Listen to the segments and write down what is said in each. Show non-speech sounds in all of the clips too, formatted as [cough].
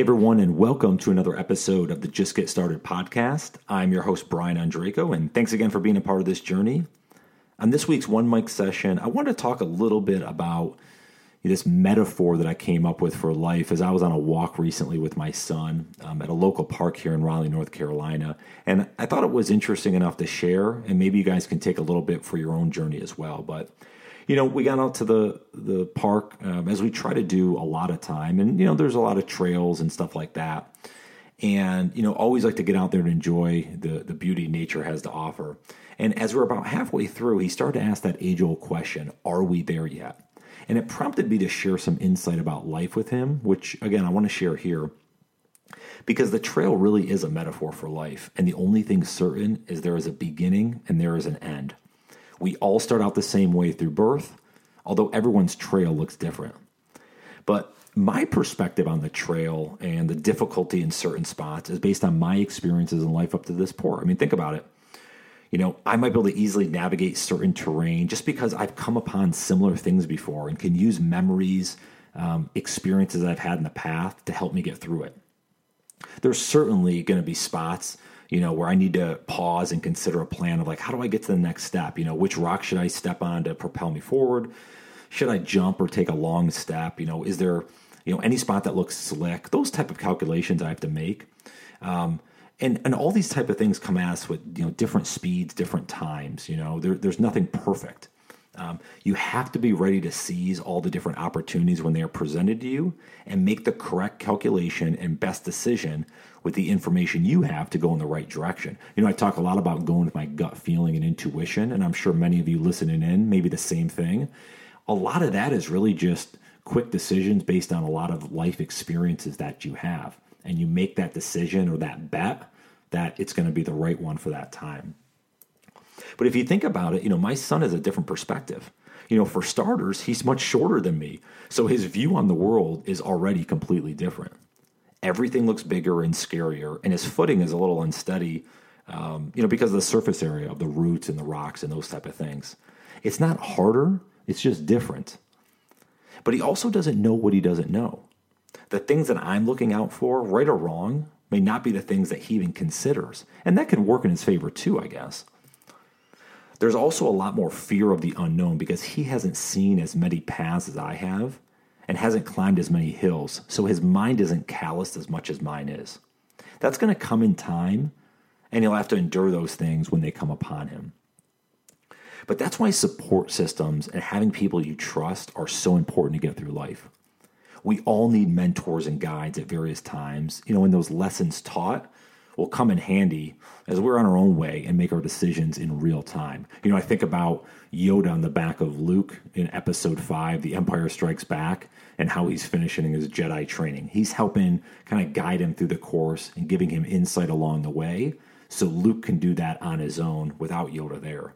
everyone, and welcome to another episode of the Just Get Started podcast. I'm your host, Brian Ondrako, and thanks again for being a part of this journey. On this week's One Mic session, I wanted to talk a little bit about this metaphor that I came up with for life as I was on a walk recently with my son um, at a local park here in Raleigh, North Carolina. And I thought it was interesting enough to share, and maybe you guys can take a little bit for your own journey as well. But you know, we got out to the the park um, as we try to do a lot of time, and you know, there's a lot of trails and stuff like that. And you know, always like to get out there and enjoy the the beauty nature has to offer. And as we're about halfway through, he started to ask that age old question: Are we there yet? And it prompted me to share some insight about life with him, which again I want to share here. Because the trail really is a metaphor for life, and the only thing certain is there is a beginning and there is an end. We all start out the same way through birth, although everyone's trail looks different. But my perspective on the trail and the difficulty in certain spots is based on my experiences in life up to this point. I mean, think about it. You know, I might be able to easily navigate certain terrain just because I've come upon similar things before and can use memories, um, experiences I've had in the past to help me get through it. There's certainly going to be spots you know, where I need to pause and consider a plan of like, how do I get to the next step? You know, which rock should I step on to propel me forward? Should I jump or take a long step? You know, is there, you know, any spot that looks slick? Those type of calculations I have to make. Um, and, and all these type of things come at us with, you know, different speeds, different times, you know, there, there's nothing perfect. Um, you have to be ready to seize all the different opportunities when they are presented to you and make the correct calculation and best decision with the information you have to go in the right direction. You know, I talk a lot about going with my gut feeling and intuition, and I'm sure many of you listening in, maybe the same thing. A lot of that is really just quick decisions based on a lot of life experiences that you have. And you make that decision or that bet that it's going to be the right one for that time. But if you think about it, you know, my son has a different perspective. You know, for starters, he's much shorter than me. So his view on the world is already completely different. Everything looks bigger and scarier, and his footing is a little unsteady, um, you know, because of the surface area of the roots and the rocks and those type of things. It's not harder, it's just different. But he also doesn't know what he doesn't know. The things that I'm looking out for, right or wrong, may not be the things that he even considers. And that can work in his favor too, I guess. There's also a lot more fear of the unknown because he hasn't seen as many paths as I have and hasn't climbed as many hills, so his mind isn't calloused as much as mine is. That's going to come in time, and he'll have to endure those things when they come upon him. But that's why support systems and having people you trust are so important to get through life. We all need mentors and guides at various times, you know, when those lessons taught will come in handy as we're on our own way and make our decisions in real time. You know, I think about Yoda on the back of Luke in episode five, The Empire Strikes Back, and how he's finishing his Jedi training. He's helping kind of guide him through the course and giving him insight along the way so Luke can do that on his own without Yoda there.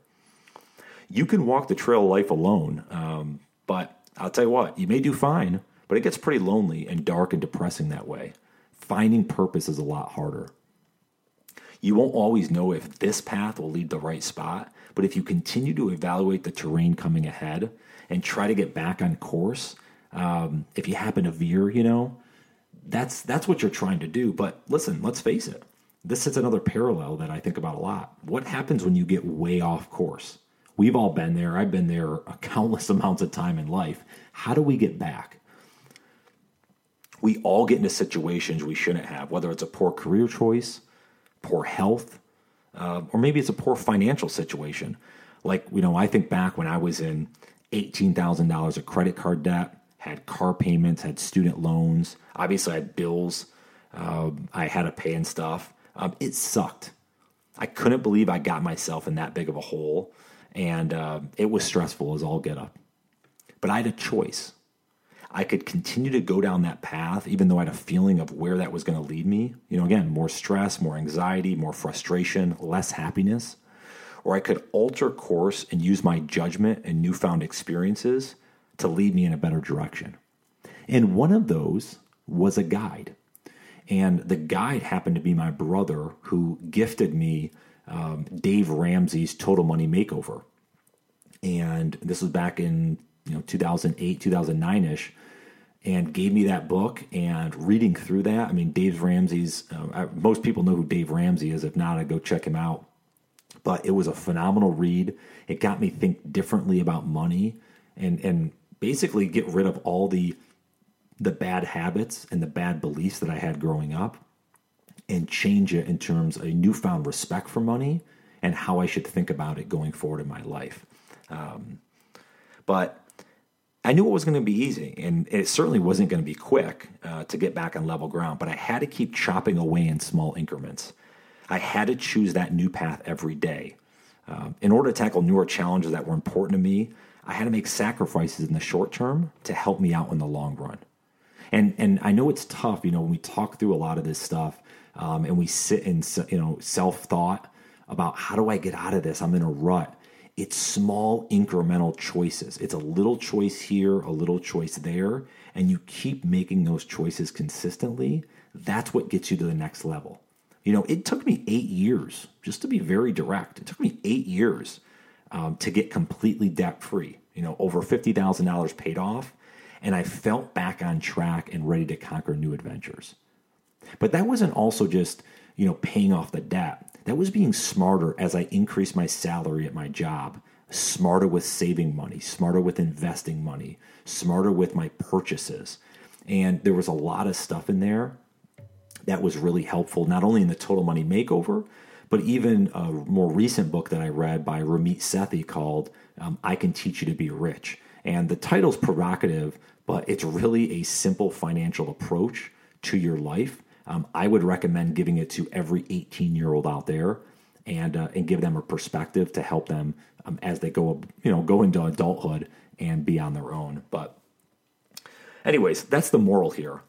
You can walk the trail of life alone, um, but I'll tell you what, you may do fine, but it gets pretty lonely and dark and depressing that way. Finding purpose is a lot harder. You won't always know if this path will lead the right spot, but if you continue to evaluate the terrain coming ahead and try to get back on course, um, if you happen to veer, you know, that's that's what you're trying to do. But listen, let's face it. This is another parallel that I think about a lot. What happens when you get way off course? We've all been there. I've been there countless [laughs] amounts of time in life. How do we get back? We all get into situations we shouldn't have, whether it's a poor career choice, poor health, uh, or maybe it's a poor financial situation. Like, you know, I think back when I was in $18,000 of credit card debt, had car payments, had student loans, obviously I had bills uh, I had to pay and stuff. Um, it sucked. I couldn't believe I got myself in that big of a hole, and uh, it was stressful as all get up. But I had a choice. I could continue to go down that path, even though I had a feeling of where that was going to lead me. You know, again, more stress, more anxiety, more frustration, less happiness. Or I could alter course and use my judgment and newfound experiences to lead me in a better direction. And one of those was a guide. And the guide happened to be my brother who gifted me um, Dave Ramsey's Total Money Makeover. And this was back in you know 2008 2009ish and gave me that book and reading through that. I mean, Dave Ramsey's, uh, most people know who Dave Ramsey is. If not, I'd go check him out. But it was a phenomenal read. It got me think differently about money and, and basically get rid of all the, the bad habits and the bad beliefs that I had growing up and change it in terms of a newfound respect for money and how I should think about it going forward in my life. Um, but I knew it was going to be easy, and it certainly wasn't going to be quick uh, to get back on level ground. But I had to keep chopping away in small increments. I had to choose that new path every day. Uh, in order to tackle newer challenges that were important to me, I had to make sacrifices in the short term to help me out in the long run. And and I know it's tough, you know, when we talk through a lot of this stuff, um, and we sit in you know self thought about how do I get out of this? I'm in a rut it's small incremental choices. It's a little choice here, a little choice there, and you keep making those choices consistently. That's what gets you to the next level. You know, it took me eight years, just to be very direct, it took me eight years um, to get completely debt free. You know, over $50,000 paid off, and I felt back on track and ready to conquer new adventures. But that wasn't also just, you know, paying off the debt that was being smarter as I increased my salary at my job, smarter with saving money, smarter with investing money, smarter with my purchases. And there was a lot of stuff in there that was really helpful, not only in the total money makeover, but even a more recent book that I read by Ramit Sethi called um, I Can Teach You to Be Rich. And the title's provocative, but it's really a simple financial approach to your life um, I would recommend giving it to every 18 year old out there and uh, and give them a perspective to help them um, as they go you know go into adulthood and be on their own. But anyways, that's the moral here.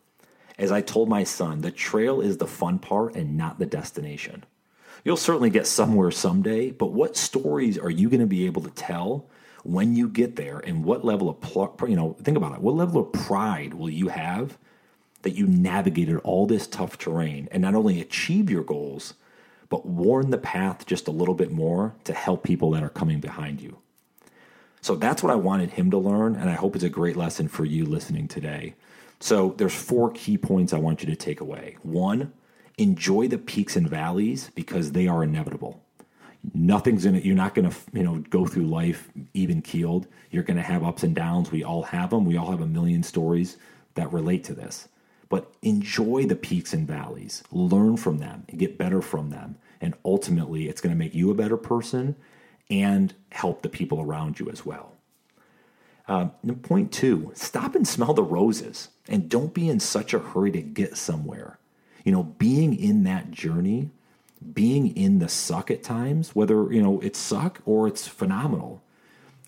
As I told my son, the trail is the fun part and not the destination. You'll certainly get somewhere someday, but what stories are you going to be able to tell when you get there and what level of you know think about it what level of pride will you have that you navigated all this tough terrain and not only achieve your goals, but warn the path just a little bit more to help people that are coming behind you. So that's what I wanted him to learn, and I hope it's a great lesson for you listening today. So there's four key points I want you to take away. One, enjoy the peaks and valleys because they are inevitable. Nothing's in it. You're not to, you know, go through life even keeled. You're to have ups and downs. We all have them. We all have a million stories that relate to this but enjoy the peaks and valleys, learn from them, and get better from them. And ultimately, it's going to make you a better person and help the people around you as well. Uh, point two, stop and smell the roses and don't be in such a hurry to get somewhere. You know, being in that journey, being in the suck at times, whether, you know, it's suck or it's phenomenal,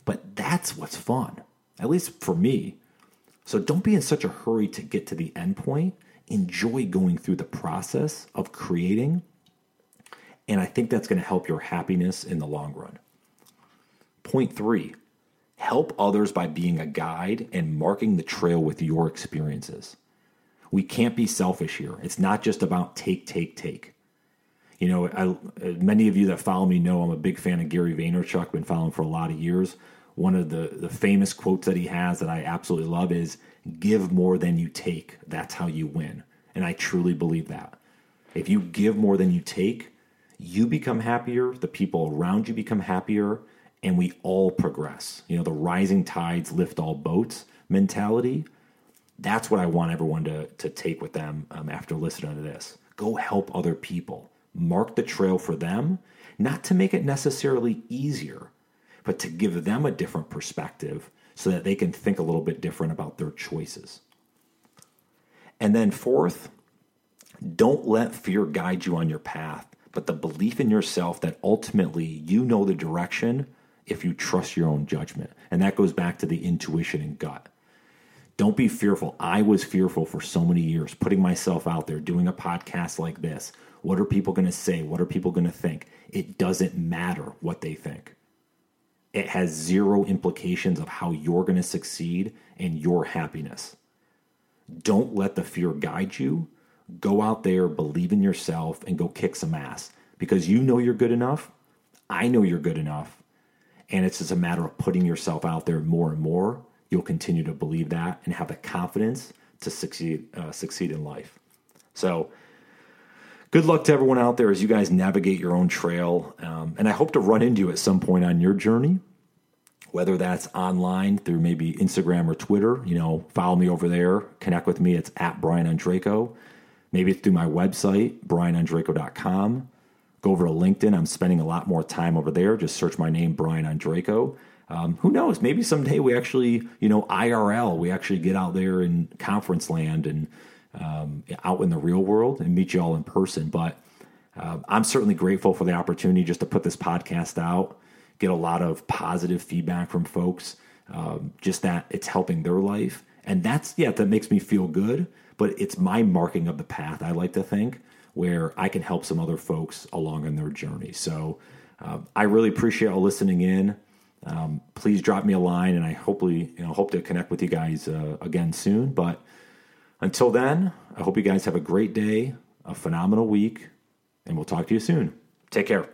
but that's what's fun, at least for me. So don't be in such a hurry to get to the end point. Enjoy going through the process of creating. And I think that's going to help your happiness in the long run. Point three, help others by being a guide and marking the trail with your experiences. We can't be selfish here. It's not just about take, take, take. You know, I, many of you that follow me know I'm a big fan of Gary Vaynerchuk, been following for a lot of years one of the, the famous quotes that he has that I absolutely love is give more than you take. That's how you win. And I truly believe that. If you give more than you take, you become happier, the people around you become happier, and we all progress. You know, the rising tides lift all boats mentality. That's what I want everyone to, to take with them um, after listening to this. Go help other people. Mark the trail for them, not to make it necessarily easier, but to give them a different perspective so that they can think a little bit different about their choices. And then, fourth, don't let fear guide you on your path, but the belief in yourself that ultimately you know the direction if you trust your own judgment. And that goes back to the intuition and gut. Don't be fearful. I was fearful for so many years, putting myself out there, doing a podcast like this. What are people going to say? What are people going to think? It doesn't matter what they think it has zero implications of how you're going to succeed and your happiness. Don't let the fear guide you. Go out there, believe in yourself, and go kick some ass because you know you're good enough. I know you're good enough. And it's just a matter of putting yourself out there more and more you'll continue to believe that and have the confidence to succeed uh, succeed in life. So, good luck to everyone out there as you guys navigate your own trail. Um, and I hope to run into you at some point on your journey, whether that's online through maybe Instagram or Twitter. You know, follow me over there, connect with me. It's at Brian Ondrako. Maybe it's through my website, brianondrako.com. Go over to LinkedIn. I'm spending a lot more time over there. Just search my name, Brian Ondrako. Um, who knows? Maybe someday we actually, you know, IRL, we actually get out there in conference land and um, out in the real world and meet you all in person. But uh, I'm certainly grateful for the opportunity just to put this podcast out, get a lot of positive feedback from folks, um, just that it's helping their life. And that's, yeah, that makes me feel good, but it's my marking of the path, I like to think, where I can help some other folks along on their journey. So uh, I really appreciate all listening in um, please drop me a line, and I hopefully you know hope to connect with you guys uh, again soon. But until then, I hope you guys have a great day, a phenomenal week, and we'll talk to you soon. Take care.